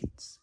plates.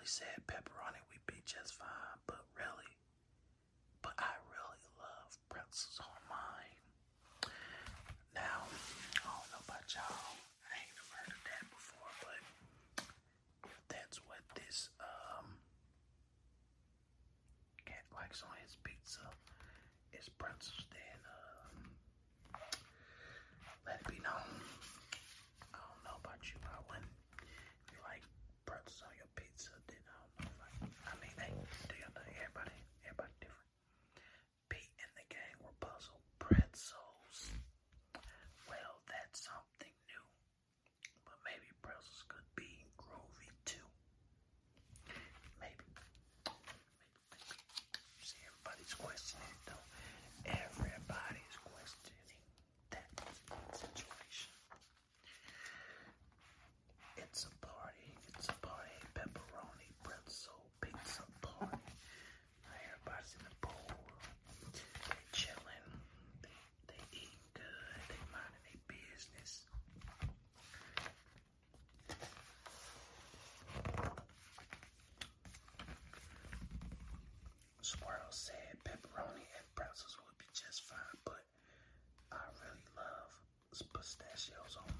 probably said pepperoni would be just fine, but really, but I really love pretzels on mine. Now, I don't know about y'all, I ain't never heard of that before, but that's what this um, cat likes on his pizza. It's pretzels that pistachios on.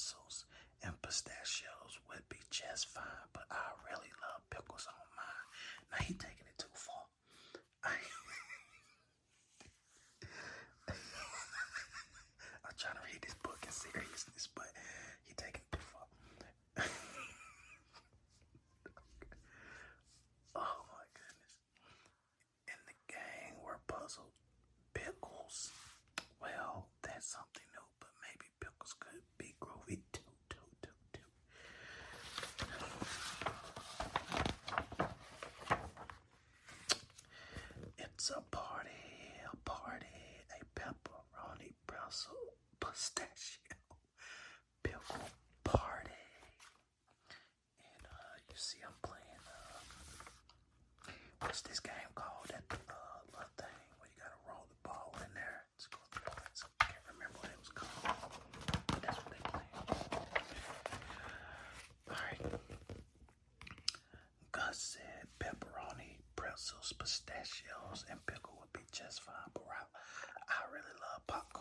pretzels and pistachios would be just fine. pistachio pickle party. And uh, you see, I'm playing. Uh, what's this game called? That uh, little thing where you gotta roll the ball in there. It's called the points. I can't remember what it was called. But that's what they play. Alright. Gus said pepperoni, pretzels, pistachios, and pickle would be just fine. But I, I really love popcorn.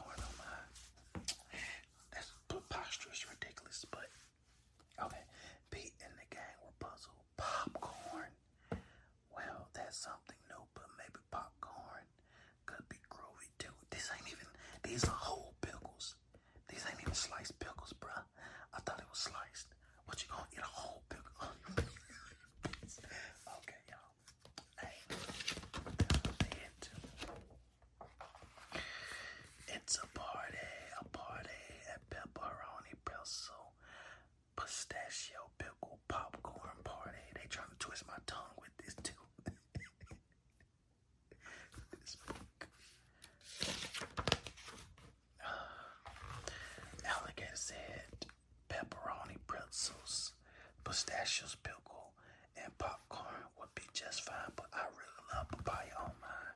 pistachios, pickle, and popcorn would be just fine, but I really love papaya on mine.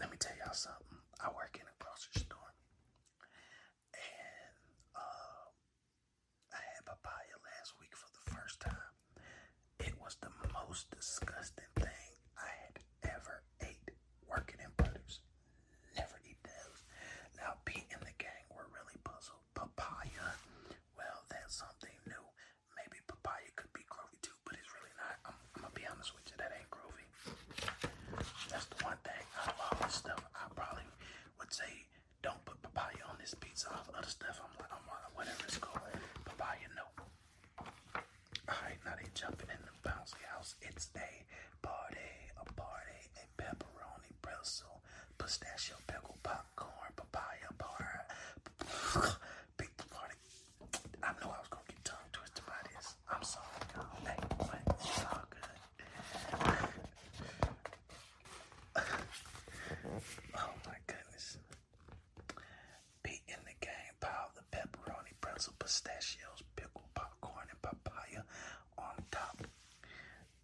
Let me tell y'all something. I work in a grocery store. Pistachio pickle popcorn, papaya bar. The party. I knew I was gonna get tongue twisted by this. I'm sorry, y'all. Hey, what? It's all good. oh my goodness. Beat in the game, pile the pepperoni, pretzel, pistachios, pickle, popcorn, and papaya on top.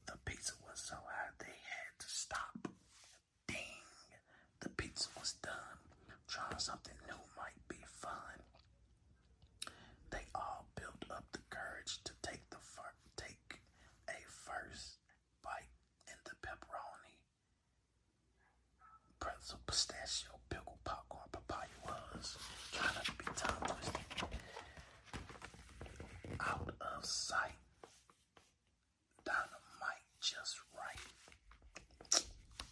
The pizza was so hot they had to stop. Ding! The pizza was done. Trying something new might be fun. They all built up the courage to take the fir- take a first bite in the pepperoni, pretzel, pistachio, pickle, popcorn, papaya was trying to be tongue twisted. Out of sight. Dynamite just right.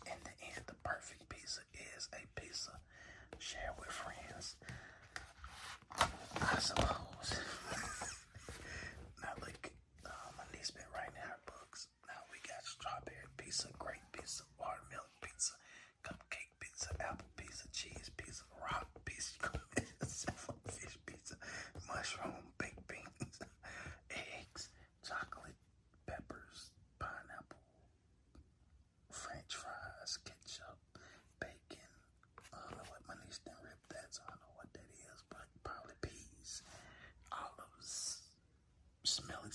In the end, the perfect pizza is a pizza shared with friends. I suppose. now look, uh, my niece been writing her books. Now we got strawberry pizza, grape pizza, watermelon pizza, cupcake pizza, apple pizza, cheese pizza, rock pizza, fish pizza, mushroom, baked beans, eggs, chocolate, peppers, pineapple, French fries, ketchup, bacon. I don't know what my niece didn't rip that, so I don't know what that is, but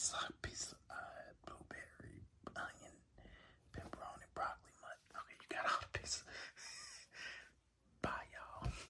probably